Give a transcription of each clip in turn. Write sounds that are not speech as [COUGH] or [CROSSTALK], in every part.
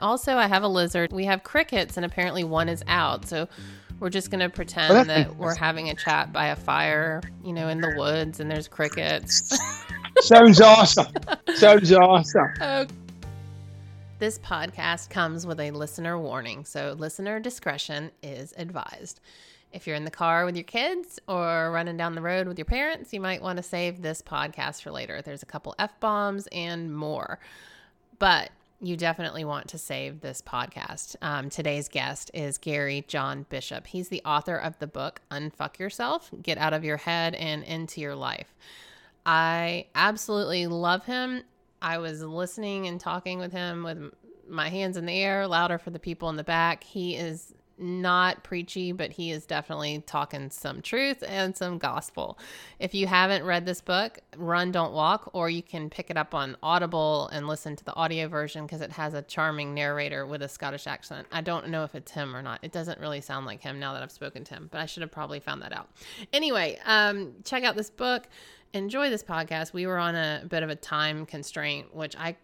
Also, I have a lizard. We have crickets, and apparently one is out. So we're just going to pretend oh, that we're having a chat by a fire, you know, in the woods, and there's crickets. [LAUGHS] Sounds awesome. Sounds awesome. [LAUGHS] Okay. Oh. This podcast comes with a listener warning, so listener discretion is advised. If you're in the car with your kids or running down the road with your parents, you might want to save this podcast for later. There's a couple F bombs and more. But you definitely want to save this podcast. Um, today's guest is Gary John Bishop. He's the author of the book Unfuck Yourself Get Out of Your Head and Into Your Life. I absolutely love him. I was listening and talking with him with my hands in the air, louder for the people in the back. He is not preachy, but he is definitely talking some truth and some gospel. If you haven't read this book, Run, Don't Walk, or you can pick it up on Audible and listen to the audio version because it has a charming narrator with a Scottish accent. I don't know if it's him or not. It doesn't really sound like him now that I've spoken to him, but I should have probably found that out. Anyway, um, check out this book. Enjoy this podcast. We were on a bit of a time constraint, which I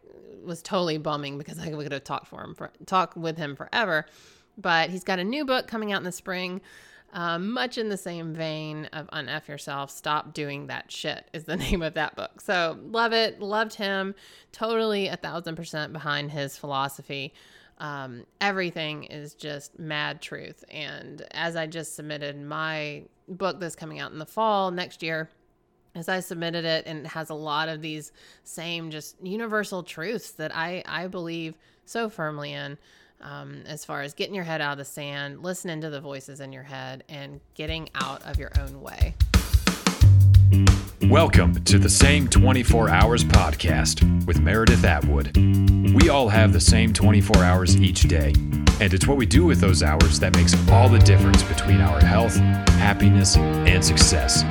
was totally bumming because I could have talked for him for talk with him forever but he's got a new book coming out in the spring. Uh, much in the same vein of Unf Yourself, Stop Doing That Shit is the [LAUGHS] name of that book. So, love it. Loved him. Totally a thousand percent behind his philosophy. Um, everything is just mad truth. And as I just submitted my book that's coming out in the fall next year, as I submitted it, and it has a lot of these same just universal truths that I, I believe so firmly in um, as far as getting your head out of the sand, listening to the voices in your head, and getting out of your own way. Welcome to the Same 24 Hours podcast with Meredith Atwood. We all have the same 24 hours each day, and it's what we do with those hours that makes all the difference between our health, happiness, and success.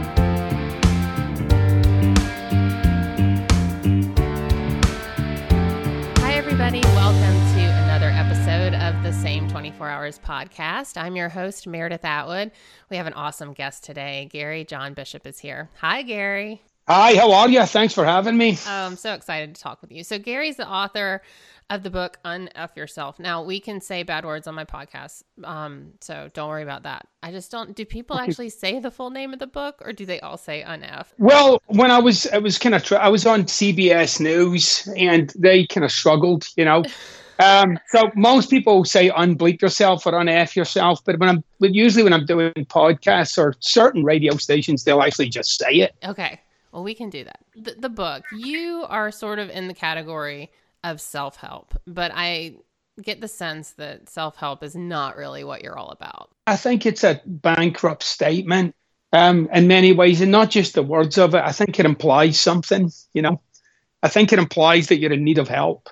24 Hours podcast. I'm your host, Meredith Atwood. We have an awesome guest today. Gary John Bishop is here. Hi, Gary. Hi, how are you? Thanks for having me. Oh, I'm so excited to talk with you. So, Gary's the author of the book Unf Yourself. Now, we can say bad words on my podcast, um, so don't worry about that. I just don't. Do people actually say the full name of the book, or do they all say Unf? Well, when I was, I was kind of, I was on CBS News, and they kind of struggled, you know. [LAUGHS] Um, so most people say unbleep yourself or unf yourself, but when I'm but usually when I'm doing podcasts or certain radio stations, they'll actually just say it. Okay. Well, we can do that. The, the book, you are sort of in the category of self help, but I get the sense that self help is not really what you're all about. I think it's a bankrupt statement um, in many ways, and not just the words of it. I think it implies something, you know. I think it implies that you're in need of help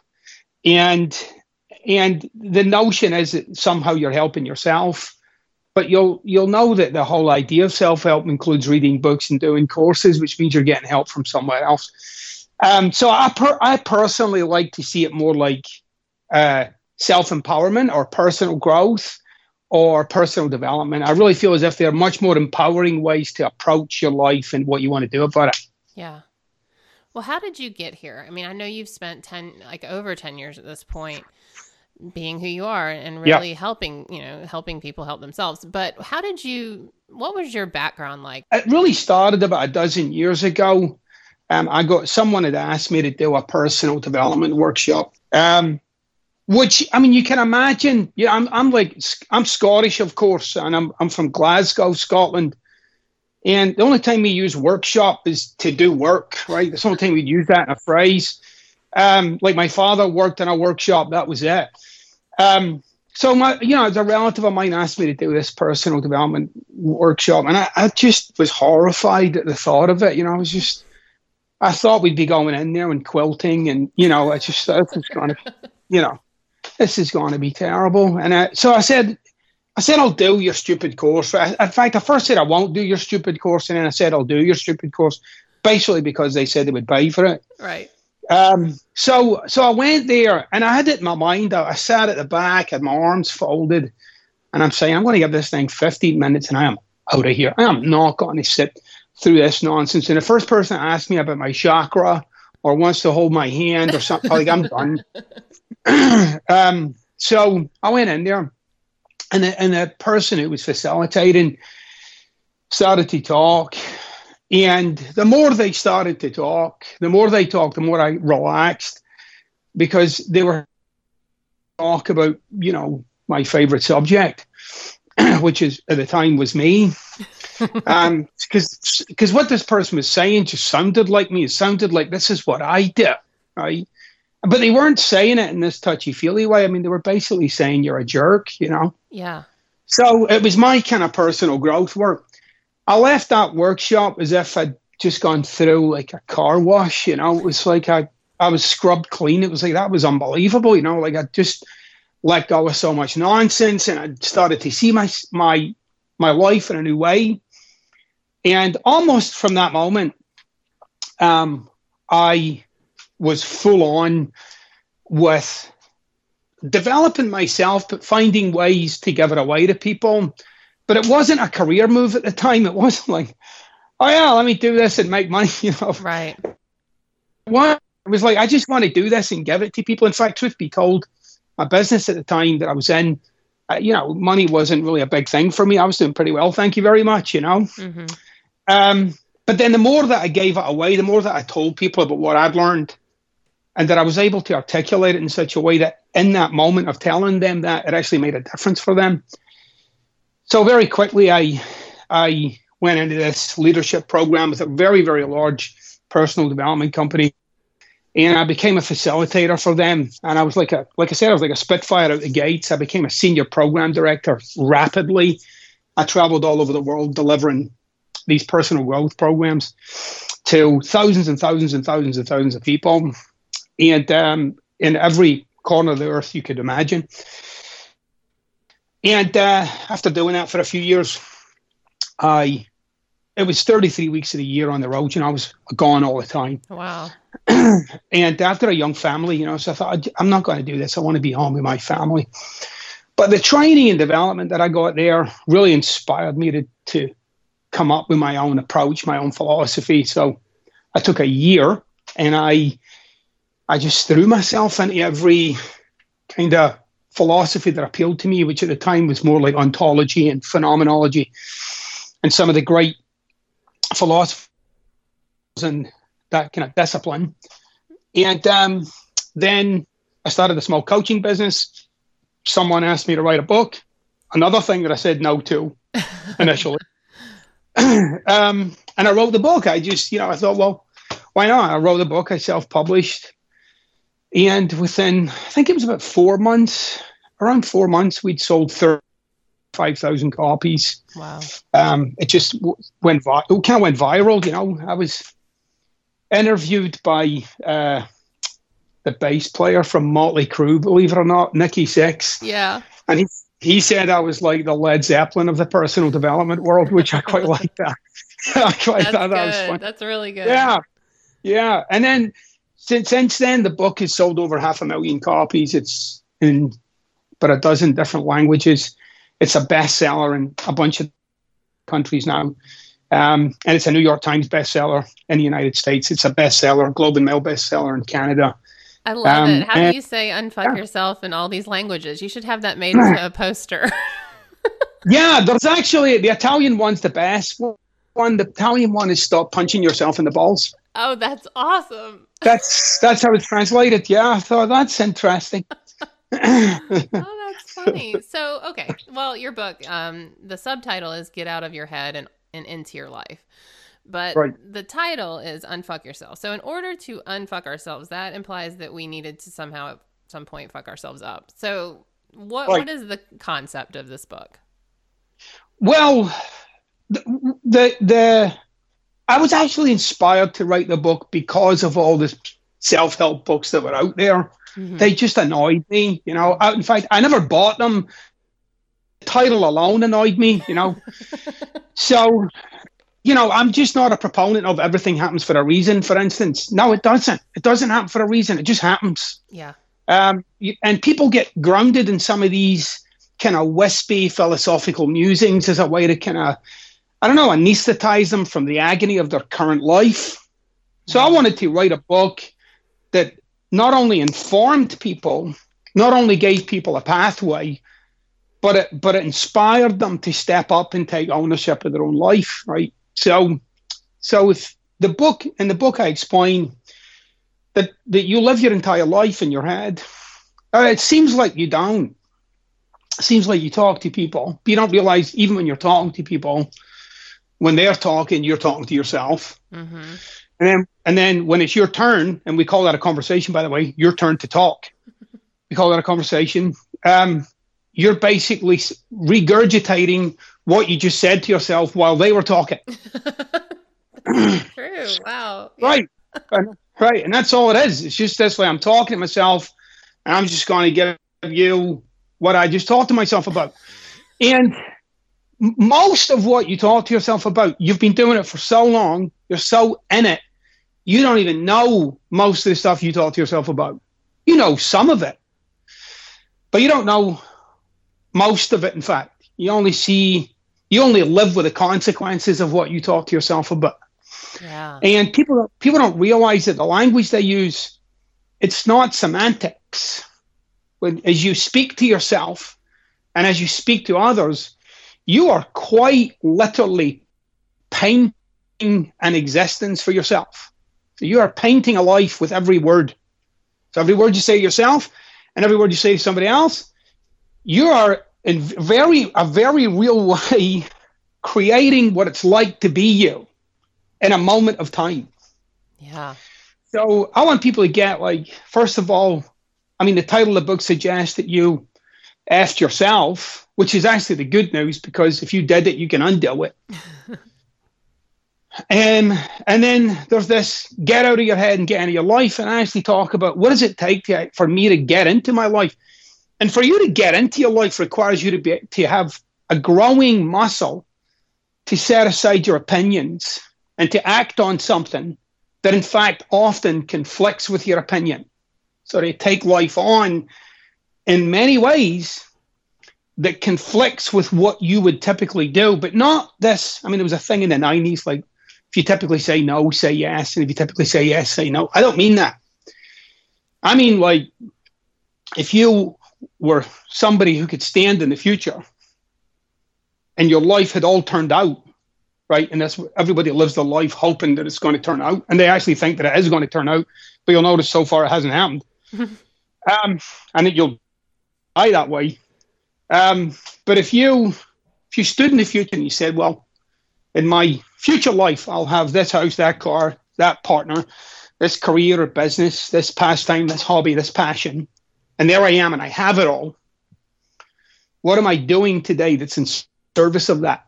and and the notion is that somehow you're helping yourself but you'll you'll know that the whole idea of self-help includes reading books and doing courses which means you're getting help from somewhere else. Um, so I, per- I personally like to see it more like uh, self-empowerment or personal growth or personal development. I really feel as if there are much more empowering ways to approach your life and what you want to do about it. Yeah well, how did you get here? I mean, I know you've spent 10 like over 10 years at this point being who you are and really yeah. helping, you know, helping people help themselves. But how did you what was your background like? It really started about a dozen years ago. Um, I got someone had asked me to do a personal development workshop. Um, which I mean, you can imagine. Yeah, I'm I'm like I'm Scottish, of course, and I'm I'm from Glasgow, Scotland. And the only time we use workshop is to do work, right? That's the only time we'd use that in a phrase. Um, like my father worked in a workshop, that was it. Um, so my, you know, as a relative of mine asked me to do this personal development workshop, and I, I just was horrified at the thought of it. You know, I was just, I thought we'd be going in there and quilting, and you know, I just this is going [LAUGHS] to, you know, this is going to be terrible. And I, so I said, I said I'll do your stupid course. In fact, I first said I won't do your stupid course, and then I said I'll do your stupid course, basically because they said they would pay for it. Right. Um, so so I went there, and I had it in my mind. I, I sat at the back, had my arms folded, and I'm saying I'm going to give this thing 15 minutes, and I am out of here. I am not going to sit through this nonsense. And the first person that asked me about my chakra or wants to hold my hand or something, like I'm done. [LAUGHS] [CLEARS THROAT] um, So I went in there, and the, and the person who was facilitating started to talk. And the more they started to talk, the more they talked, the more I relaxed because they were talk about, you know, my favorite subject, [CLEARS THROAT] which is at the time was me. [LAUGHS] um, because what this person was saying just sounded like me. It sounded like this is what I do, right? But they weren't saying it in this touchy feely way. I mean, they were basically saying you're a jerk, you know. Yeah. So it was my kind of personal growth work. I left that workshop as if I'd just gone through like a car wash, you know. It was like I I was scrubbed clean. It was like that was unbelievable, you know. Like I just let go of so much nonsense, and I started to see my my my life in a new way. And almost from that moment, um, I was full on with developing myself, but finding ways to give it away to people. But it wasn't a career move at the time. It wasn't like, oh yeah, let me do this and make money. [LAUGHS] You know, right? What it was like, I just want to do this and give it to people. In fact, truth be told, my business at the time that I was in, uh, you know, money wasn't really a big thing for me. I was doing pretty well, thank you very much. You know. Mm-hmm. Um, but then the more that I gave it away, the more that I told people about what I'd learned, and that I was able to articulate it in such a way that in that moment of telling them that it actually made a difference for them. So very quickly, I I went into this leadership program with a very very large personal development company, and I became a facilitator for them. And I was like a like I said, I was like a spitfire at the gates. I became a senior program director rapidly. I traveled all over the world delivering these personal growth programs to thousands and thousands and thousands and thousands of people, and um, in every corner of the earth you could imagine. And uh, after doing that for a few years, I it was 33 weeks of the year on the road. You know, I was gone all the time. Wow. [CLEARS THROAT] and after a young family, you know, so I thought I'm not going to do this. I want to be home with my family. But the training and development that I got there really inspired me to to come up with my own approach, my own philosophy. So I took a year and I I just threw myself into every kind of philosophy that appealed to me, which at the time was more like ontology and phenomenology and some of the great philosophers and that kind of discipline. And um, then I started a small coaching business. Someone asked me to write a book. Another thing that I said no to [LAUGHS] initially. [CLEARS THROAT] um, and I wrote the book. I just, you know, I thought, well, why not? I wrote the book. I self-published, and within, I think it was about four months, around four months, we'd sold thirty-five thousand copies. Wow! Um, it just went, vi- it kind of went viral. You know, I was interviewed by uh, the bass player from Motley Crue, believe it or not, Nikki Sixx. Yeah. And he he said I was like the Led Zeppelin of the personal development world, which I quite [LAUGHS] like that. [LAUGHS] I quite That's thought that was fun. That's really good. Yeah, yeah. And then since since then, the book has sold over half a million copies. It's in but a dozen different languages. It's a bestseller in a bunch of countries now. Um, and it's a New York Times bestseller in the United States. It's a bestseller, Globe and Mail bestseller in Canada. I love Um, it. How and- do you say unfuck yeah. yourself in all these languages? You should have that made [CLEARS THROAT] into a poster. [LAUGHS] Yeah, there's actually the Italian one's the best one. The Italian one is stop punching yourself in the balls. Oh, that's awesome. That's that's how it's translated. Yeah, I thought that's interesting. [LAUGHS] [LAUGHS] Oh, that's funny. So, okay. Well, your book, um, the subtitle is Get Out of Your Head and, and Into Your Life. But Right. the title is Unfuck Yourself. So, in order to unfuck ourselves, that implies that we needed to somehow at some point fuck ourselves up. So, what Right. what is the concept of this book? Well, the, the the I was actually inspired to write the book because of all the self help books that were out there. Mhm. They just annoyed me, you know. I, in fact, I never bought them. The title alone annoyed me, you know. [LAUGHS] so, you know, I'm just not a proponent of everything happens for a reason. For instance, no, it doesn't. It doesn't happen for a reason. It just happens. yeah. Um, and people get grounded in some of these kind of wispy philosophical musings as a way to kind of, I don't know, anesthetize them from the agony of their current life. So I wanted to write a book that not only informed people, not only gave people a pathway, but it but it inspired them to step up and take ownership of their own life, right? So, so if the book in the book I explain that that you live your entire life in your head. Uh, it seems like you don't. It seems like you talk to people, but you don't realize even when you're talking to people, when they're talking, you're talking to yourself. Mm-hmm. And then and then when it's your turn, and we call that a conversation, by the way, your turn to talk. [LAUGHS] We call that a conversation. Um, you're basically regurgitating what you just said to yourself while they were talking. [LAUGHS] True. [SNIFFS] Wow. Right. right. And that's all it is. It's just this way I'm talking to myself and I'm just going to give you what I just talked to myself about. And most of what you talk to yourself about, you've been doing it for so long, you're so in it, you don't even know most of the stuff you talk to yourself about. You know some of it, but you don't know most of it, in fact. You only see, you only live with the consequences of what you talk to yourself about. Yeah. And people people don't realize that the language they use, it's not semantics. When as you speak to yourself and as you speak to others, you are quite literally painting an existence for yourself. So you are painting a life with every word. So every word you say to yourself and every word you say to somebody else, you are in very a very real [LAUGHS] way creating what it's like to be you in a moment of time. Yeah. So I want people to get like, first of all, I mean, the title of the book suggests that you asked yourself, which is actually the good news because if you did it, you can undo it. [LAUGHS] um, and then there's this get out of your head and get into your life and actually talk about what does it take to, for me to get into my life. And for you to get into your life requires you to be to have a growing muscle to set aside your opinions and to act on something that in fact often conflicts with your opinion. So they take life on in many ways that conflicts with what you would typically do, but not this. I mean, it was a thing in the 90s like if you typically say no, say yes. And if you typically say yes, say no. I don't mean that. I mean, like, if you were somebody who could stand in the future and your life had all turned out right? And that's everybody lives their life hoping that it's going to turn out, and they actually think that it is going to turn out. But you'll notice so far it hasn't happened, [LAUGHS] um, and that you'll die that way. Um, but if you if you stood in the future and you said, "Well, in my future life, I'll have this house, that car, that partner, this career or business, this pastime, this hobby, this passion," and there I am, and I have it all. What am I doing today that's in service of that?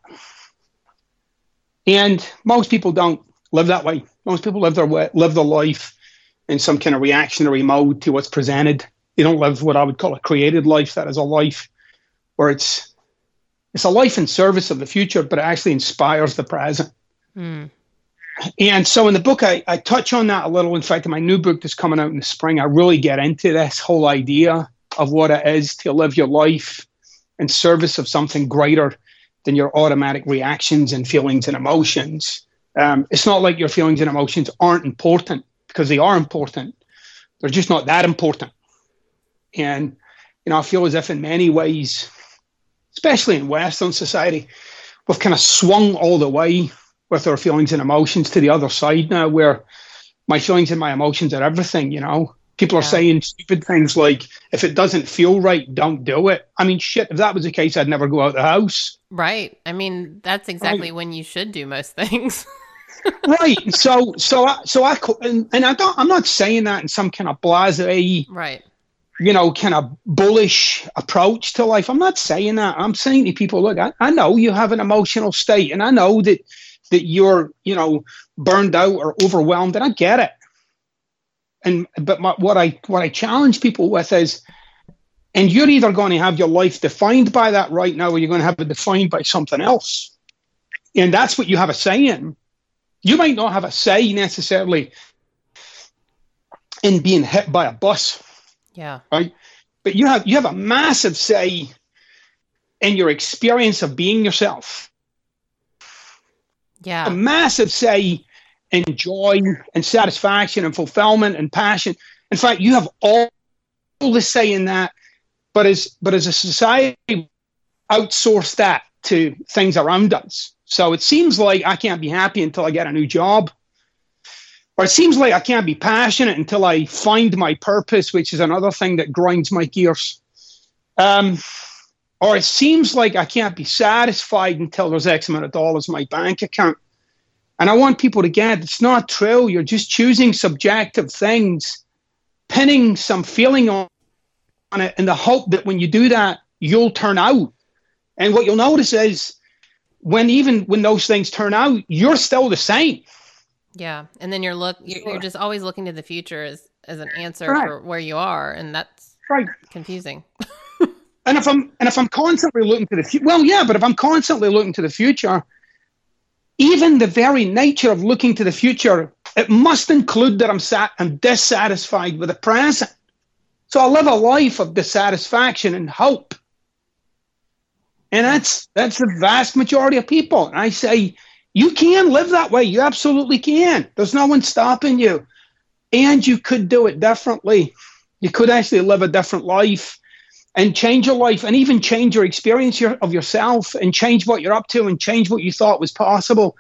And most people don't live that way. Most people live their way, live their life in some kind of reactionary mode to what's presented. They don't live what I would call a created life. That is a life where it's it's a life in service of the future, but it actually inspires the present. Mm. And so in the book, I, I touch on that a little. In fact, in my new book that's coming out in the spring, I really get into this whole idea of what it is to live your life in service of something greater than your automatic reactions and feelings and emotions. Um, it's not like your feelings and emotions aren't important because they are important. They're just not that important. And, you know, I feel as if in many ways, especially in Western society, we've kind of swung all the way with our feelings and emotions to the other side now, where my feelings and my emotions are everything, you know? People yeah. are saying stupid things like if it doesn't feel right don't do it. I mean shit if that was the case i'd never go out the house. Right. I mean that's exactly right. when you should do most things. [LAUGHS] Right. So so I, so i and, and i don't i'm not saying that in some kind of blase right you know kind of bullish approach to life i'm not saying that i'm saying to people look I, I know you have an emotional state and i know that that you're you know burned out or overwhelmed and i get it and but my, what I what I challenge people with is, and you're either going to have your life defined by that right now, or you're going to have it defined by something else, and that's what you have a say in. You might not have a say necessarily in being hit by a bus. Yeah. Right. But you have you have a massive say in your experience of being yourself. Yeah. A massive say and joy and satisfaction and fulfillment and passion. In fact, you have all all the say in that, but as but as a society, outsource that to things around us. So it seems like I can't be happy until I get a new job. Or it seems like I can't be passionate until I find my purpose, which is another thing that grinds my gears. Um, or it seems like I can't be satisfied until there's X amount of dollars in my bank account. And I want people to get it's not true. You're just choosing subjective things, pinning some feeling on, on it in the hope that when you do that, you'll turn out. And what you'll notice is when even when those things turn out, you're still the same. Yeah. And then you're look you're, you're just always looking to the future as as an answer right. for where you are. And that's right. confusing. and if I'm and if I'm constantly looking to the future, well, yeah, but if I'm constantly looking to the future, even the very nature of looking to the future, it must include that I'm sat I'm dissatisfied with the present. So I live a life of dissatisfaction and hope. And that's that's the vast majority of people. And I say, you can live that way. You absolutely can. There's no one stopping you. And you could do it differently. You could actually live a different life and change your life and even change your experience of yourself and change what you're up to and change what you thought was possible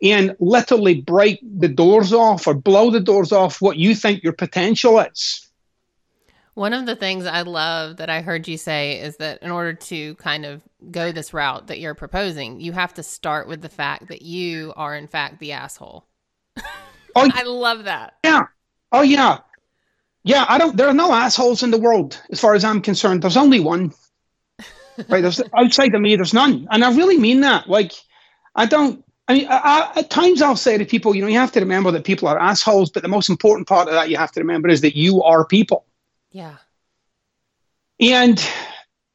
and literally break the doors off or blow the doors off what you think your potential is. One of the things I love that I heard you say is that in order to kind of go this route that you're proposing, you have to start with the fact that you are, in fact, the asshole. Oh, [LAUGHS] I love that. Yeah. Oh, yeah. Yeah, I don't. There are no assholes in the world, as far as I'm concerned. There's only one. [LAUGHS] right? There's outside of me, there's none, and I really mean that. Like, I don't. I mean, I, I, at times I'll say to people, you know, you have to remember that people are assholes, but the most important part of that you have to remember is that you are people. Yeah. And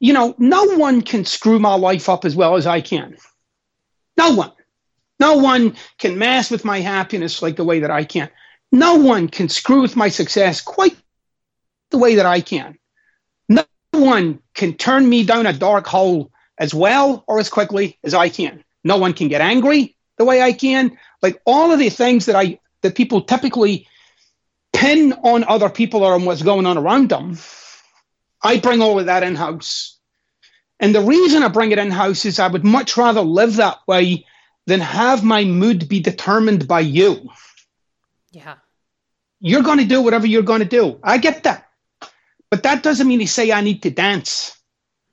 you know, no one can screw my life up as well as I can. No one. No one can mess with my happiness like the way that I can. No one can screw with my success quite the way that I can. No one can turn me down a dark hole as well or as quickly as I can. No one can get angry the way I can. Like all of the things that I that people typically pin on other people or on what's going on around them, I bring all of that in house. And the reason I bring it in house is I would much rather live that way than have my mood be determined by you. Yeah. You're going to do whatever you're going to do. I get that. But that doesn't mean you say I need to dance.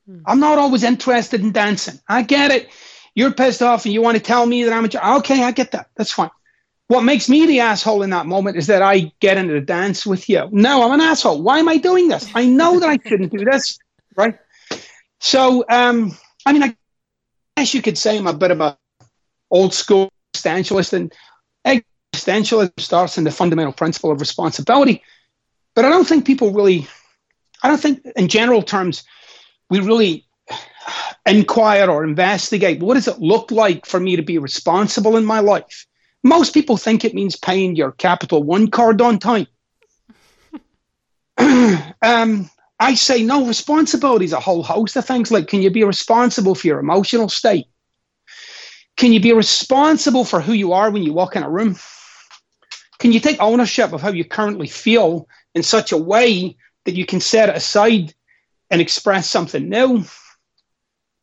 Hmm. I'm not always interested in dancing. I get it. You're pissed off and you want to tell me that I'm a okay, I get that. That's fine. What makes me the asshole in that moment is that I get into the dance with you. No, I'm an asshole. Why am I doing this? I know that I shouldn't do this, right? So, um, I mean, I guess you could say I'm a bit of a old school existentialist, and existentialism starts in the fundamental principle of responsibility. But I don't think people really, I don't think in general terms, we really inquire or investigate what does it look like for me to be responsible in my life? Most people think it means paying your Capital One card on time. [CLEARS THROAT] um, I say no, responsibility is a whole host of things. Like, can you be responsible for your emotional state? Can you be responsible for who you are when you walk in a room? Can you take ownership of how you currently feel in such a way that you can set it aside and express something new?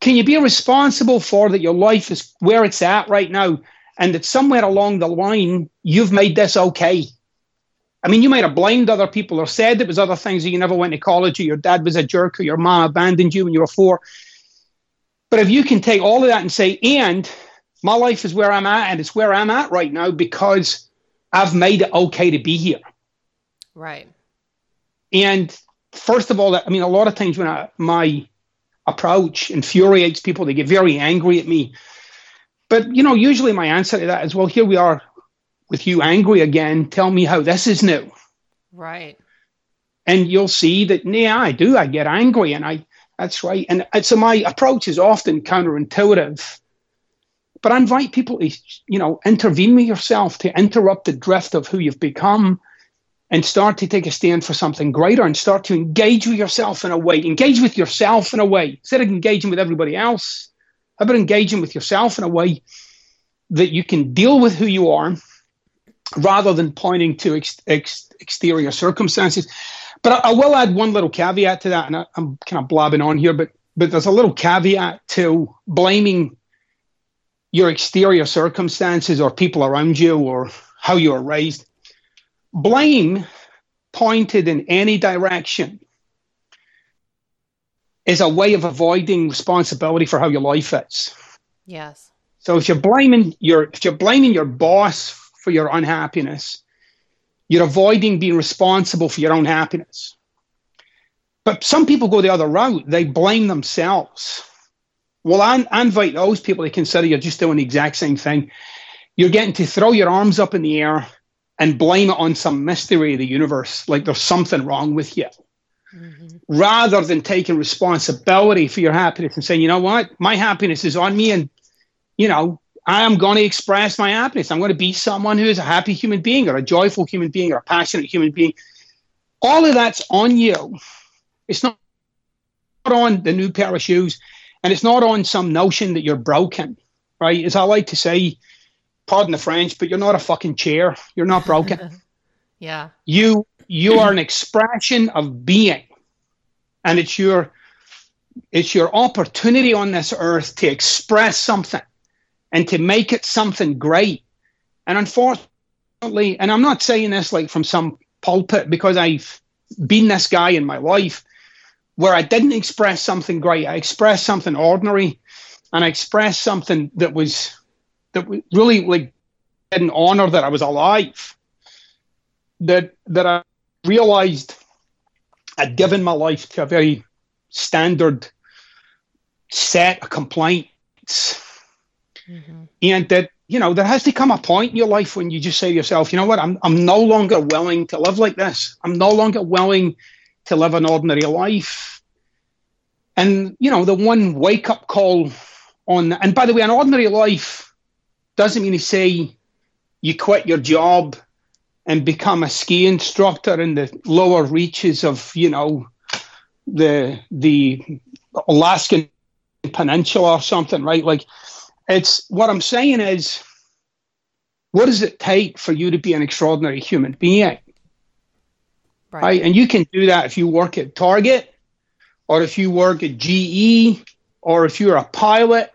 Can you be responsible for that your life is where it's at right now and that somewhere along the line you've made this okay? I mean, you might have blamed other people or said it was other things that you never went to college or your dad was a jerk or your mom abandoned you when you were four. But if you can take all of that and say, and my life is where I'm at and it's where I'm at right now because I've made it okay to be here. Right. And first of all, I mean, a lot of times when I, my approach infuriates people, they get very angry at me. But, you know, usually my answer to that is, well, here we are with you angry again. Tell me how this is new. Right. And you'll see that, yeah, I do. I get angry and I, that's right. And, and so my approach is often counterintuitive but I invite people to, you know, intervene with yourself to interrupt the drift of who you've become and start to take a stand for something greater and start to engage with yourself in a way. Engage with yourself in a way. Instead of engaging with everybody else, about engaging with yourself in a way that you can deal with who you are rather than pointing to ex- ex- exterior circumstances. but I, I, will add one little caveat to that, and I, I'm kind of blabbing on here, but but there's a little caveat to blaming your exterior circumstances or people around you or how you were raised. Blame pointed in any direction is a way of avoiding responsibility for how your life is. Yes. So if you're blaming your if you're blaming your boss for your unhappiness, you're avoiding being responsible for your own happiness. But some people go the other route. They blame themselves. Well, I, I invite those people to consider you're just doing the exact same thing. You're getting to throw your arms up in the air and blame it on some mystery of the universe, like there's something wrong with you. Mm-hmm. Rather than taking responsibility for your happiness and saying, you know what, my happiness is on me, and you know, I am going to express my happiness. I'm going to be someone who is a happy human being, or a joyful human being, or a passionate human being. All of that's on you. It's not on the new pair of shoes, and it's not on some notion that you're broken, right? As I like to say, pardon the French, but you're not a fucking chair. You're not broken. [LAUGHS] yeah. You you are an expression of being, and it's your it's your opportunity on this earth to express something and to make it something great. And unfortunately, and I'm not saying this like from some pulpit because I've been this guy in my life where I didn't express something great. I expressed something ordinary and I expressed something that was that really like didn't honor that I was alive. That that I realized I'd given my life to a very standard set of complaints. Mm-hmm. And that, you know, there has to come a point in your life when you just say to yourself, you know what, I'm I'm no longer willing to live like this. I'm no longer willing to live an ordinary life. And, you know, the one wake up call on and by the way, an ordinary life doesn't mean to say you quit your job and become a ski instructor in the lower reaches of, you know, the the Alaskan peninsula or something, right? Like it's what I'm saying is what does it take for you to be an extraordinary human being? Right. right. And you can do that if you work at Target or if you work at GE or if you're a pilot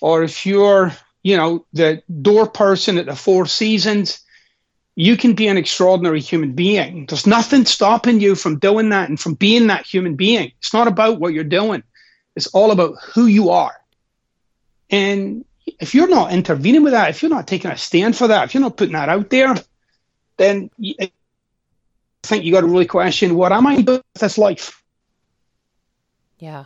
or if you're you know, the door person at the Four Seasons, you can be an extraordinary human being. There's nothing stopping you from doing that and from being that human being. It's not about what you're doing, it's all about who you are. And if you're not intervening with that, if you're not taking a stand for that, if you're not putting that out there, then I think you got to really question what am I doing with this life? Yeah.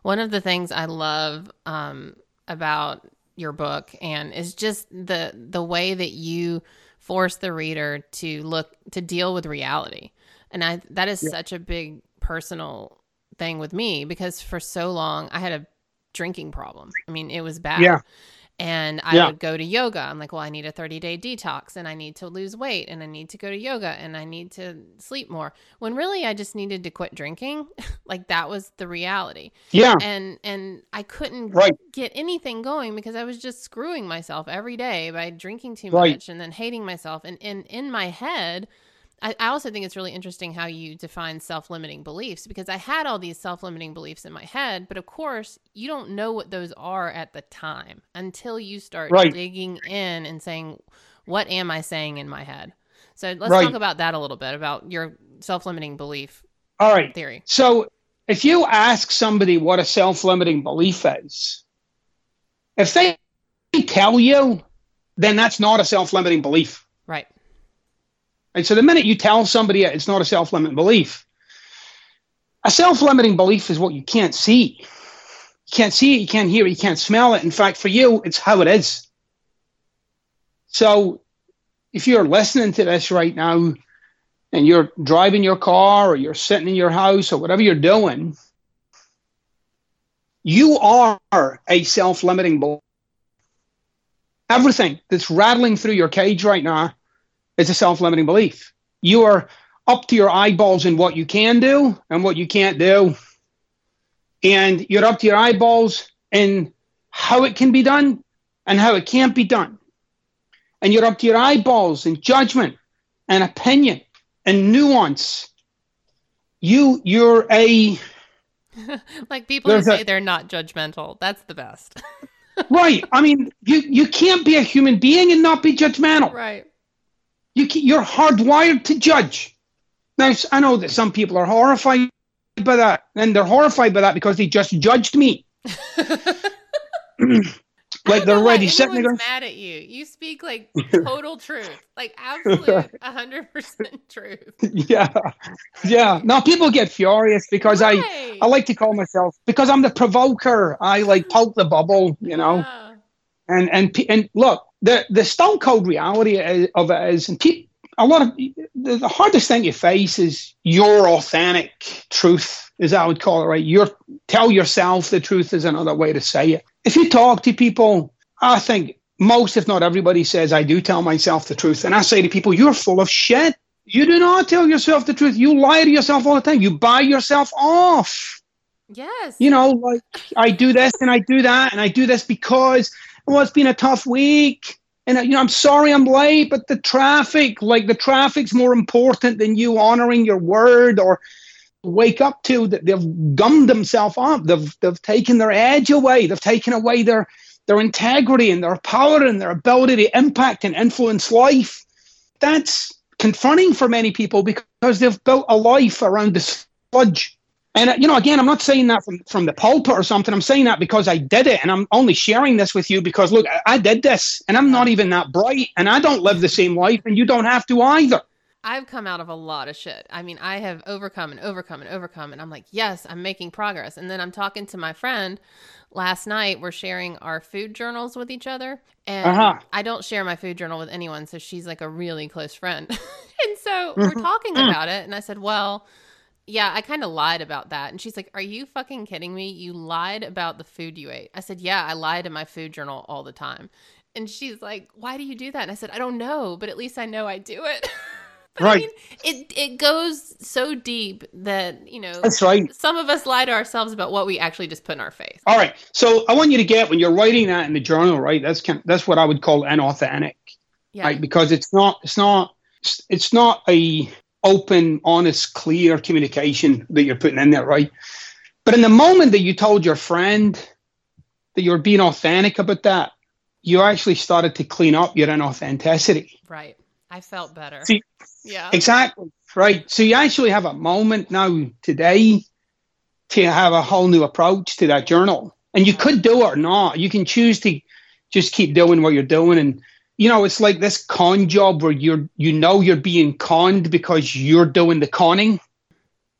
One of the things I love um, about your book and is just the the way that you force the reader to look to deal with reality. And I that is yeah. such a big personal thing with me because for so long I had a drinking problem. I mean, it was bad. Yeah. And I yeah. would go to yoga. I'm like, well, I need a 30 day detox and I need to lose weight and I need to go to yoga and I need to sleep more. When really I just needed to quit drinking. [LAUGHS] like that was the reality. Yeah. And and I couldn't right. get anything going because I was just screwing myself every day by drinking too right. much and then hating myself. And in in my head, I, I also think it's really interesting how you define self limiting beliefs because I had all these self limiting beliefs in my head, but of course, you don't know what those are at the time until you start right. digging in and saying, What am I saying in my head? So let's right. talk about that a little bit about your self limiting belief all right. theory. So if you ask somebody what a self limiting belief is, if they tell you, then that's not a self limiting belief. And so the minute you tell somebody it's not a self limiting belief, a self limiting belief is what you can't see. You can't see it, you can't hear it, you can't smell it. In fact, for you, it's how it is. So if you're listening to this right now and you're driving your car or you're sitting in your house or whatever you're doing, you are a self limiting belief. Everything that's rattling through your cage right now it's a self limiting belief. You are up to your eyeballs in what you can do and what you can't do. And you're up to your eyeballs in how it can be done and how it can't be done. And you're up to your eyeballs in judgment and opinion and nuance you you're a [LAUGHS] like people who There's a- say they're not judgmental. That's the best. [LAUGHS] right. I mean, you you can't be a human being and not be judgmental. right. You can, you're hardwired to judge. Now I know that some people are horrified by that, and they're horrified by that because they just judged me. [LAUGHS] Like they're already sitting there. mad at you. You speak like [LAUGHS] total truth, like absolute [LAUGHS] hundred percent truth. Yeah, yeah. now people get furious because I I like to call myself because I'm the provoker. I like poke the bubble, you know. Yeah. And and and look, the the stone cold reality of it is, and a lot of the, the hardest thing you face is your authentic truth, as I would call it. Right, your tell yourself the truth is another way to say it. If you talk to people, I think most, if not everybody, says I do tell myself the truth, and I say to people, you're full of shit. You do not tell yourself the truth. You lie to yourself all the time. You buy yourself off Yes. you know, like I do this and I do that and I do this because well, it's been a tough week. And uh, you know, I'm sorry I'm late, but the traffic, like the traffic's more important than you honoring your word or wake up to that they've gummed themselves up. They've they've taken their edge away. They've taken away their their integrity and their power and their ability to impact and influence life. That's confronting for many people because they've built a life around this sludge. And you know, again, I'm not saying that from from the pulpit or something. I'm saying that because I did it, and I'm only sharing this with you because look, I, I did this, and I'm not even that bright, and I don't live the same life, and you don't have to either. I've come out of a lot of shit. I mean, I have overcome and overcome and overcome, and I'm like, yes, I'm making progress. And then I'm talking to my friend last night. We're sharing our food journals with each other, and Uh-huh. I don't share my food journal with anyone, so she's like a really close friend. [LAUGHS] and so we're talking about it, and I said, well. Yeah, I kind of lied about that. And she's like, Are you fucking kidding me? You lied about the food you ate. I said, Yeah, I lie to my food journal all the time. And she's like, Why do you do that? And I said, I don't know, but at least I know I do it. [LAUGHS] But I Right. mean, it it goes so deep that, you know, That's right. some of us lie to ourselves about what we actually just put in our face. All right. So I want you to get when you're writing that in the journal, right? That's kind that's what I would call inauthentic, Yeah. right? Because it's not it's not it's not a open, honest, clear communication that you're putting in there, right? But in the moment that you told your friend that you were being authentic about that, you actually started to clean up your inauthenticity. Right. I felt better. See- yeah. Exactly. Right. So you actually have a moment now today to have a whole new approach to that journal. And you could do it or not. You can choose to just keep doing what you're doing. And you know, it's like this con job where you're you know you're being conned because you're doing the conning.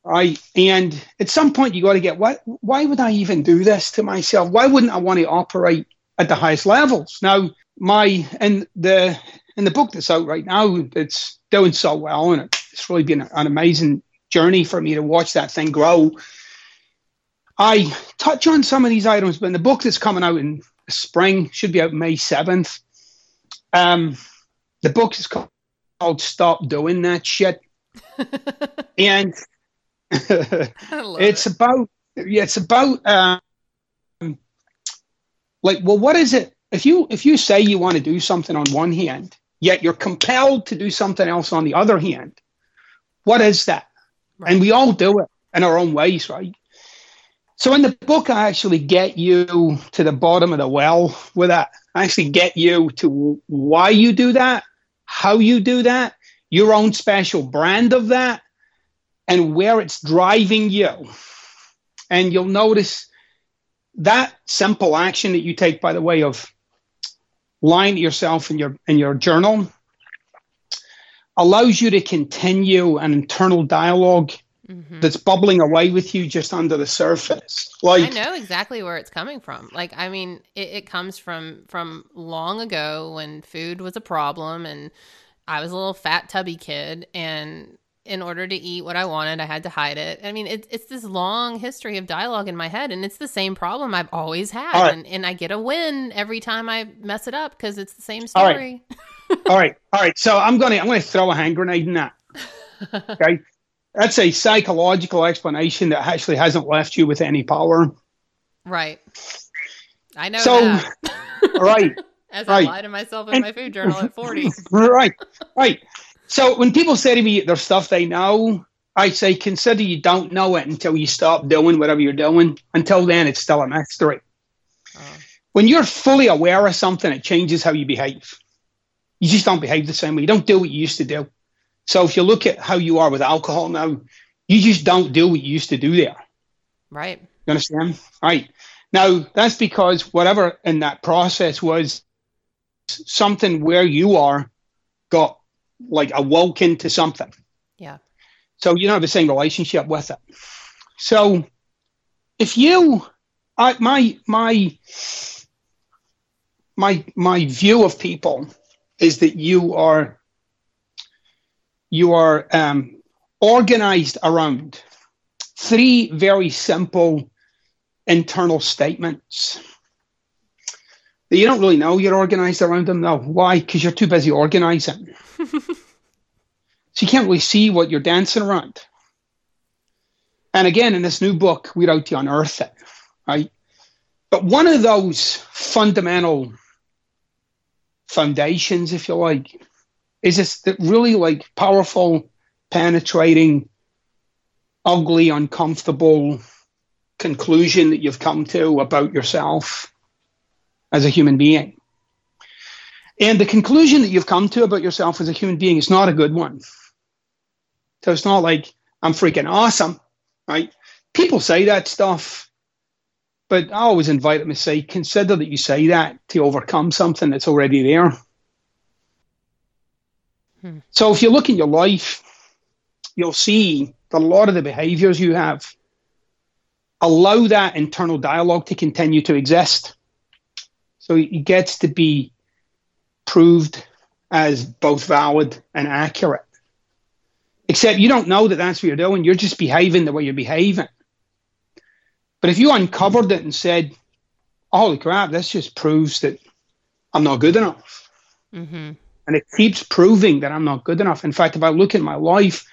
Right. And at some point you got to get what why would I even do this to myself? Why wouldn't I want to operate at the highest levels? Now, my and the in the book that's out right now, it's doing so well, and it's really been an amazing journey for me to watch that thing grow. I touch on some of these items, but in the book that's coming out in spring, should be out May 7th. Um, the book is called Stop Doing That Shit. [LAUGHS] and it's it. about yeah, it's about um, like well, what is it? If you if you say you want to do something on one hand, yet you're compelled to do something else on the other hand, what is that? And we all do it in our own ways, right? So in the book, I actually get you to the bottom of the well with that. Actually get you to why you do that, how you do that, your own special brand of that, and where it's driving you. And you'll notice that simple action that you take by the way of lying to yourself in your in your journal allows you to continue an internal dialogue Mhm. that's bubbling away with you just under the surface. I Like know exactly where it's coming from. Like, I mean, it, it comes from from long ago when food was a problem, and I was a little fat, tubby kid, and in order to eat what I wanted, I had to hide it. I mean, it's it's this long history of dialogue in my head, and it's the same problem I've always had, right. and, and I get a win every time I mess it up because it's the same All right. story. all right, all right. So I'm gonna I'm gonna throw a hand grenade in that. [LAUGHS] Okay. That's a psychological explanation that actually hasn't left you with any power. right. I know So, that. [LAUGHS] Right. [LAUGHS] As right. I lie to myself in And- my food journal at 40. [LAUGHS] right, right. So when people say to me there's stuff they know, I say consider you don't know it until you stop doing whatever you're doing. Until then, it's still a mystery. Oh. When you're fully aware of something, it changes how you behave. You just don't behave the same way. You don't do what you used to do. So if you look at how you are with alcohol now, you just don't do what you used to do there. Right. You understand? Right. Now, that's because whatever in that process was something where you are got like awoke into something. Yeah. So you don't have the same relationship with it. So if you, I, my my my my view of people is that you are you are um, organized around three very simple internal statements that you don't really know you're organized around them. No, why? Because you're too busy organizing. [LAUGHS] So you can't really see what you're dancing around. And again, in this new book, we're out to unearth it, right? But one of those fundamental foundations, if you like, is this really like powerful, penetrating, ugly, uncomfortable conclusion that you've come to about yourself as a human being. And the conclusion that you've come to about yourself as a human being is not a good one. So it's not like I'm freaking awesome, right? People say that stuff, but I always invite them to say, consider that you say that to overcome something that's already there. Hmm. So if you look in your life, you'll see that a lot of the behaviors you have allow that internal dialogue to continue to exist. So it gets to be proved as both valid and accurate. Except you don't know that that's what you're doing. You're just behaving the way you're behaving. But if you uncovered it and said, holy crap, this just proves that I'm not good enough. Mm-hmm. And it keeps proving that I'm not good enough. In fact, if I look at my life,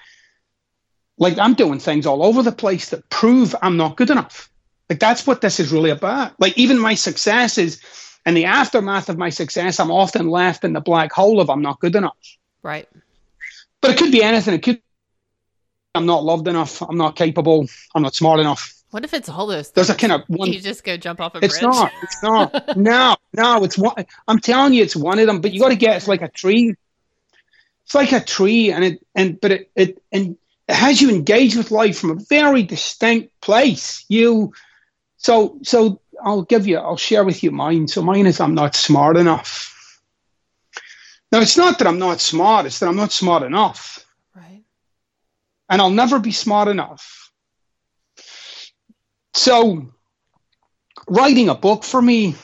like I'm doing things all over the place that prove I'm not good enough. Like that's what this is really about. Like even my successes and the aftermath of my success, I'm often left in the black hole of I'm not good enough. Right. But it could be anything. It could I'm not loved enough. I'm not capable. I'm not smart enough. What if it's all those? Things? There's a kind of one. You just go jump off a it's bridge. It's not. It's not. [LAUGHS] no, no. It's one. I'm telling you, it's one of them. But you got to get. It's like a tree. It's like a tree, and it and but it it and it has you engage with life from a very distinct place. You. So so I'll give you. I'll share with you mine. So mine is I'm not smart enough. Now it's not that I'm not smart. It's that I'm not smart enough Right. and I'll never be smart enough. So, writing a book for me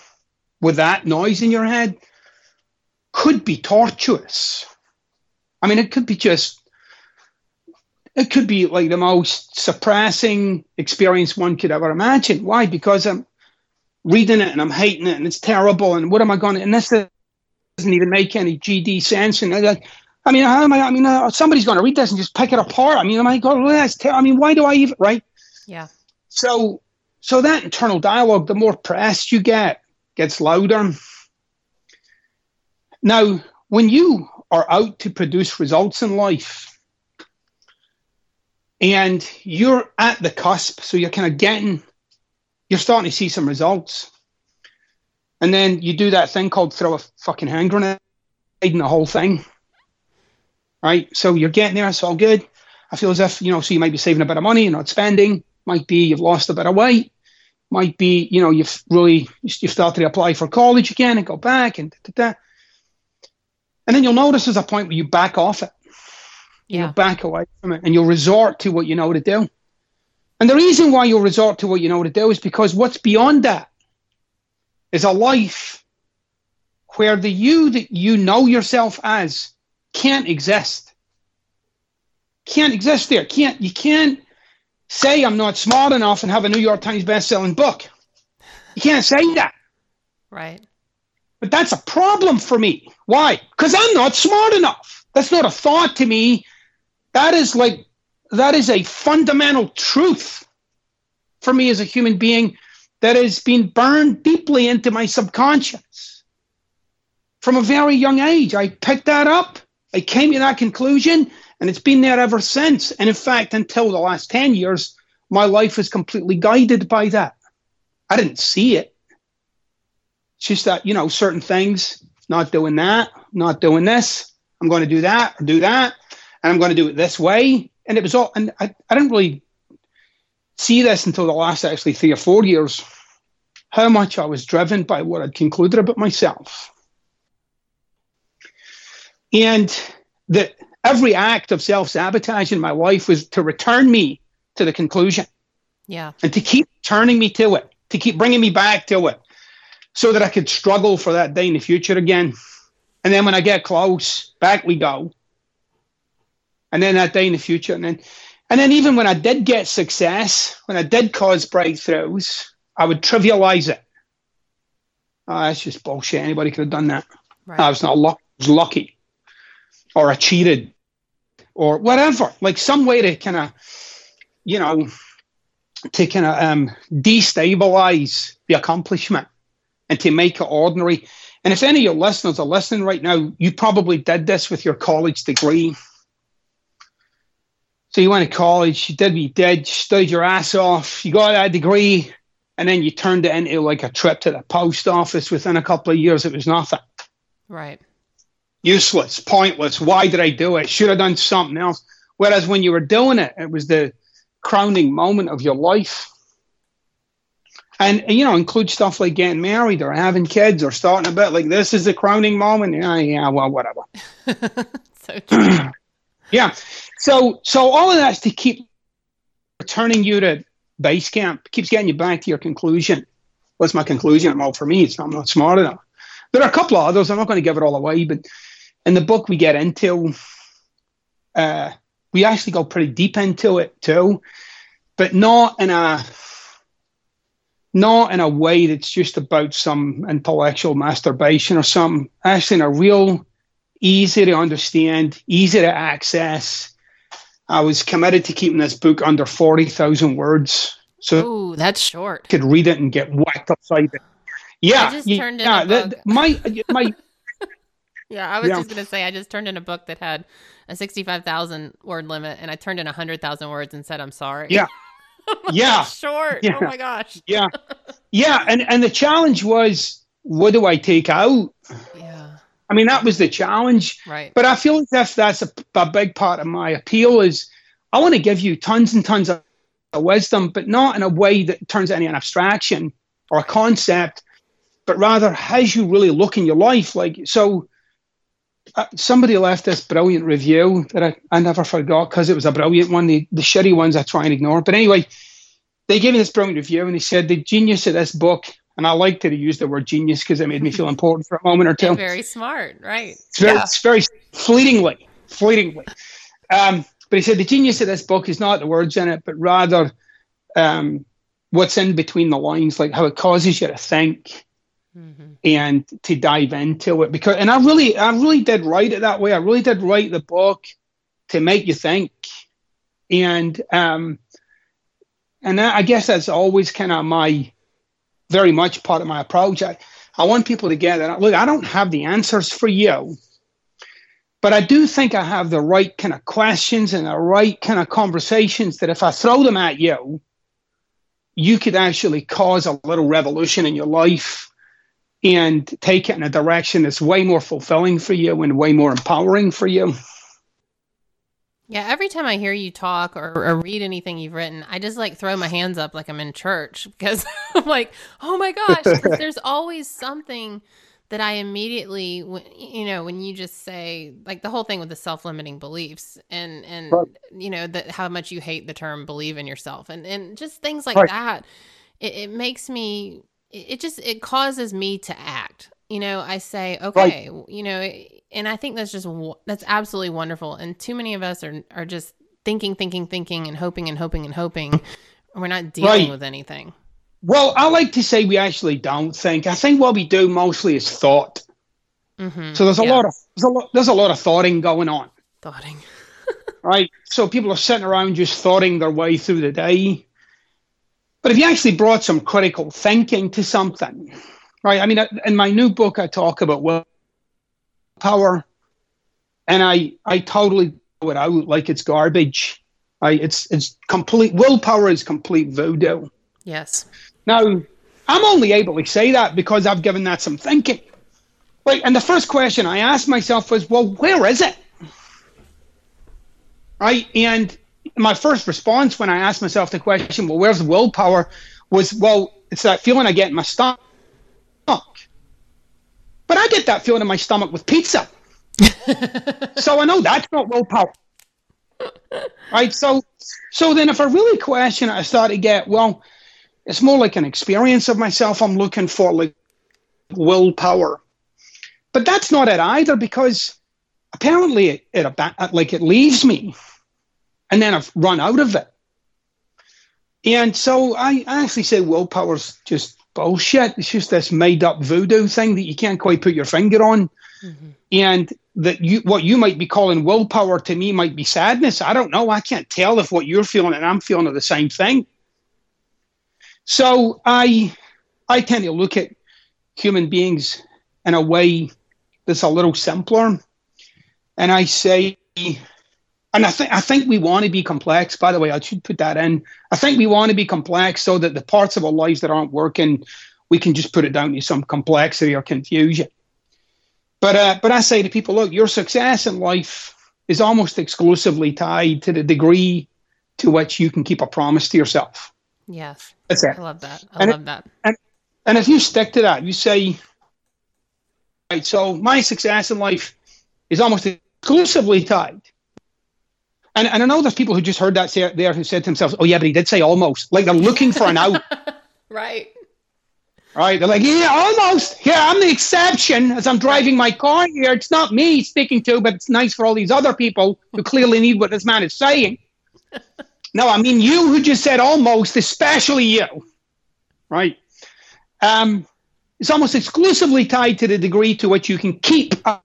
with that noise in your head could be tortuous. I mean, it could be just, it could be like the most suppressing experience one could ever imagine. Why? Because I'm reading it and I'm hating it and it's terrible. And what am I going to, and this doesn't even make any GD sense. And I I mean, how am I? I mean, uh, somebody's going to read this and just pick it apart. I mean, am I going? to I mean, why do I even? Right? Yeah. So, so that internal dialogue, the more pressed you get, gets louder. Now, when you are out to produce results in life, and you're at the cusp, so you're kind of getting, you're starting to see some results, and then you do that thing called throw a fucking hand grenade in the whole thing right? So you're getting there, it's all good. I feel as if, you know, so you might be saving a bit of money, you're not spending, might be you've lost a bit of weight, might be, you know, you've really, you've started to apply for college again and go back and da, da, da. And then you'll notice there's a point where you back off it. Yeah. You'll back away from it and you'll resort to what you know to do. And the reason why you'll resort to what you know to do is because what's beyond that is a life where the you that you know yourself as can't exist. Can't exist there. Can't you can't say I'm not smart enough and have a New York Times best-selling book. You can't say that. Right. But that's a problem for me. Why? Because I'm not smart enough. That's not a thought to me. That is like that is a fundamental truth for me as a human being that has been burned deeply into my subconscious from a very young age. I picked that up I came to that conclusion, And it's been there ever since. And in fact, until the last 10 years, my life was completely guided by that. I didn't see it. It's just that, you know, certain things, not doing that, not doing this. I'm going to do that or do that. And I'm going to do it this way. And it was all, and I, I didn't really see this until the last actually three or four years, how much I was driven by what I'd concluded about myself. And that every act of self sabotage in my life was to return me to the conclusion. Yeah. And to keep turning me to it, to keep bringing me back to it, so that I could struggle for that day in the future again. And then when I get close, back we go. And then that day in the future. And then, and then even when I did get success, when I did cause breakthroughs, I would trivialize it. Oh, that's just bullshit. Anybody could have done that. Right. I was not luck. I was lucky or I cheated or whatever, like some way to kind of, you know, to kind of um, destabilize the accomplishment and to make it ordinary. And if any of your listeners are listening right now, you probably did this with your college degree. So you went to college, you did what you did, you studied your ass off, you got that degree, and then you turned it into like a trip to the post office. Within a couple of years, it was nothing. Right useless, pointless. Why did I do it? Should have done something else. Whereas when you were doing it, it was the crowning moment of your life. And, you know, include stuff like getting married or having kids or starting a bit like this is the crowning moment. Yeah, yeah, well, whatever. [LAUGHS] so true. [CLEARS THROAT] yeah. So so all of that's to keep returning you to base camp, keeps getting you back to your conclusion. What's my conclusion? Well, for me, it's I'm not smart enough. There are a couple of others. I'm not going to give it all away, but in the book we get into uh, we actually go pretty deep into it too but not in a not in a way that's just about some intellectual masturbation or something. Actually in a real easy to understand easy to access. I was committed to keeping this book under 40000 words so Ooh, that's short. could read it and get whacked upside it yeah yeah, the, my my [LAUGHS] Yeah, I was yeah. just gonna say I just turned in a book that had a sixty-five thousand word limit, and I turned in hundred thousand words and said I'm sorry. Yeah, [LAUGHS] yeah, short. Yeah. Oh my gosh. Yeah, yeah, and and the challenge was, what do I take out? Yeah. I mean, that was the challenge. Right. But I feel as if that's a, a big part of my appeal is I want to give you tons and tons of wisdom, but not in a way that turns into an abstraction or a concept, but rather as you really look in your life. Like so uh, somebody left this brilliant review that I, I never forgot because it was a brilliant one. The, the shitty ones I try and ignore. But anyway, they gave me this brilliant review and they said the genius of this book, and I liked like to use the word genius because it made me feel [LAUGHS] important for a moment or two. very smart, right? It's very, yeah. it's very fleetingly, fleetingly. Um, but he said the genius of this book is not the words in it, but rather um, what's in between the lines, like how it causes you to think mm-hmm. and to dive into it because and I really I really did write it that way. I really did write the book to make you think, and um, and that, I guess that's always kind of my very much part of my approach. I, I want people to get that. Look, I don't have the answers for you, but I do think I have the right kind of questions and the right kind of conversations that if I throw them at you, you could actually cause a little revolution in your life and take it in a direction that's way more fulfilling for you and way more empowering for you. Yeah, every time I hear you talk or, or, read anything you've written, I just like throw my hands up like I'm in church [LAUGHS] because I'm like, oh my gosh, [LAUGHS] there's always something that I immediately, you know, when you just say like the whole thing with the self-limiting beliefs and and right. you know that how much you hate the term believe in yourself and and just things like right. that, it, it makes me it just it causes me to act you know i say okay right. you know and i think that's just that's absolutely wonderful and too many of us are are just thinking thinking thinking and hoping and hoping and hoping we're not dealing right. with anything well i like to say we actually don't think i think what we do mostly is thought mm-hmm. so there's a yeah. lot of there's a lot there's a lot of thoughting going on thoughting [LAUGHS] right so people are sitting around just thoughting their way through the day but if you actually brought some critical thinking to something, right? I mean, in my new book, I talk about willpower, and I I totally it out like it's garbage. I, It's it's complete willpower is complete voodoo. Yes. Now, I'm only able to say that because I've given that some thinking. Like, and the first question I asked myself was, well, where is it? Right? And my first response when I asked myself the question, well, where's the willpower? was, well, it's that feeling I get in my stomach. But I get that feeling in my stomach with pizza. [LAUGHS] so I know that's not willpower. Right? So so then if I really question it, I start to get, well, it's more like an experience of myself. I'm looking for like willpower. But that's not it either because apparently it, it like it leaves me and then I've run out of it. And so I actually say willpower's just bullshit. It's just this made up voodoo thing that you can't quite put your finger on. Mm-hmm. And that you what you might be calling willpower to me might be sadness. I don't know. I can't tell if what you're feeling and I'm feeling are the same thing. So I I tend to look at human beings in a way that's a little simpler. And I say and I think I think we want to be complex. By the way, I should put that in. I think we want to be complex so that the parts of our lives that aren't working, we can just put it down to some complexity or confusion. But uh, but I say to people, look, your success in life is almost exclusively tied to the degree to which you can keep a promise to yourself. Yes, that's it. I love that. I and love that. And and if you stick to that, you say, right. So my success in life is almost exclusively tied and, and I know there's people who just heard that say, there who said to themselves, oh, yeah, but he did say almost. Like they're looking for an out. [LAUGHS] right. Right. They're like, yeah, almost. Yeah, I'm the exception as I'm driving my car here. It's not me speaking to, but it's nice for all these other people who clearly need what this man is saying. [LAUGHS] no, I mean you who just said almost, especially you. Right. Um, it's almost exclusively tied to the degree to which you can keep a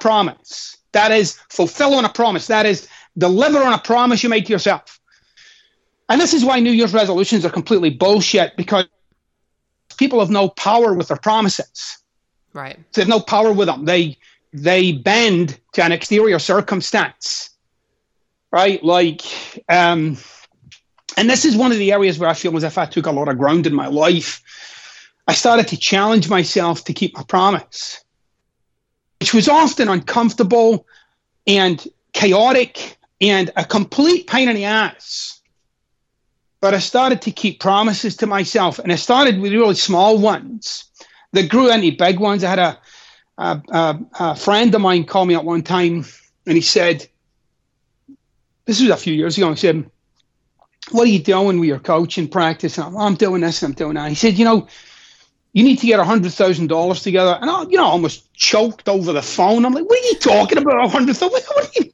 promise. That is, fulfill on a promise. That is, Deliver on a promise you made to yourself. And this is why New Year's resolutions are completely bullshit because people have no power with their promises. Right. So they have no power with them. They they bend to an exterior circumstance. Right? Like um and this is one of the areas where I feel as if I took a lot of ground in my life. I started to challenge myself to keep my promise, which was often uncomfortable and chaotic and a complete pain in the ass. But I started to keep promises to myself, and I started with really small ones that grew into big ones. I had a, a, a, a friend of mine call me at one time, and he said, "This was a few years ago." He said, "What are you doing with your coaching practice?" And I'm, I'm doing this, and I'm doing that. He said, "You know." you need to get hundred thousand dollars together. And I, you know, almost choked over the phone. I'm like, what are you talking about? A hundred thousand? What, are you?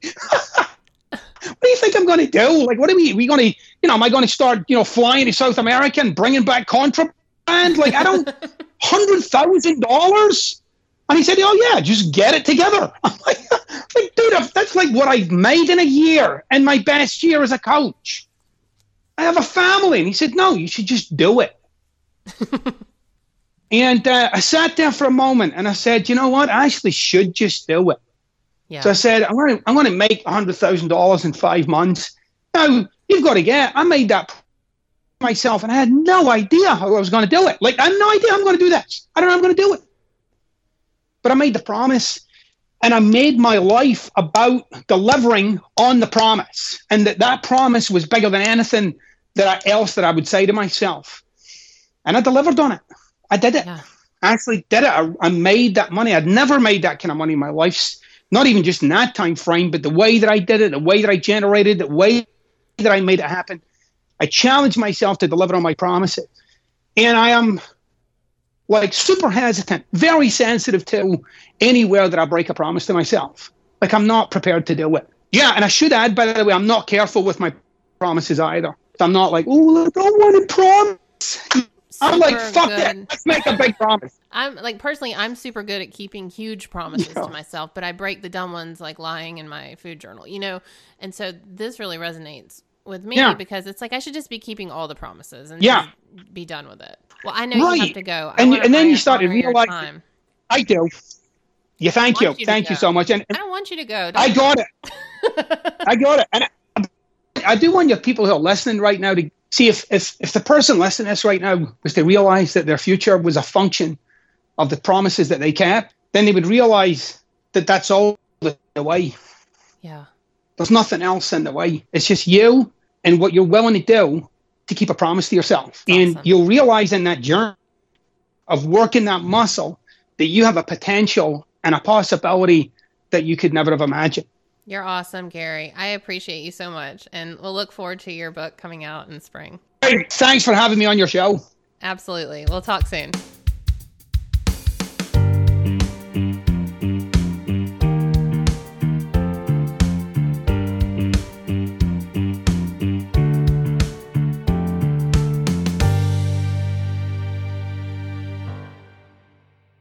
what do you think I'm going to do? Like, what are we? Are we going to, you know, am I going to start, you know, flying to South America and bringing back contraband? Like, I don't, [LAUGHS] hundred thousand dollars. And he said, "Oh yeah, just get it together." [LAUGHS] I'm like, like, dude, that's like what I've made in a year, and my best year as a coach. I have a family, and he said, "No, you should just do it." [LAUGHS] and uh, I sat there for a moment, and I said, "You know what? I actually should just do it." Yeah. So I said, I'm going to I'm going to make hundred thousand dollars in five months. Now you've got to get. I made that myself, and I had no idea how I was going to do it. Like I have no idea I'm going to do this. I don't know how I'm going to do it. But I made the promise, and I made my life about delivering on the promise, and that that promise was bigger than anything that I, else that I would say to myself. And I delivered on it. I did it. Yeah. I actually did it. I, I made that money. I'd never made that kind of money in my life not even just in that time frame, but the way that I did it, the way that I generated, the way that I made it happen. I challenged myself to deliver on my promises. And I am like super hesitant, very sensitive to anywhere that I break a promise to myself. Like I'm not prepared to do it. Yeah, and I should add, by the way, I'm not careful with my promises either. I'm not like, oh, I don't want to promise. I'm like, fuck good. it. Let's make a big promise. [LAUGHS] I'm like personally, I'm super good at keeping huge promises yeah. to myself, but I break the dumb ones like lying in my food journal, you know. And so this really resonates with me yeah. because it's like I should just be keeping all the promises and yeah. be done with it. Well, I know right. you have to go, I and, and then you start realizing. I do. Yeah, thank you, you thank you so much. And, and, I don't want you to go. Don't I got it. [LAUGHS] I got it. And I, I do want your people who are listening right now to see if, if, if the person listening to this right now was to realize that their future was a function of the promises that they kept, then they would realize that that's all the way. Yeah. There's nothing else in the way. It's just you and what you're willing to do to keep a promise to yourself. That's and you'll realize in that journey of working that muscle that you have a potential and a possibility that you could never have imagined. You're awesome, Gary. I appreciate you so much. And we'll look forward to your book coming out in spring. Hey, thanks for having me on your show. Absolutely. We'll talk soon.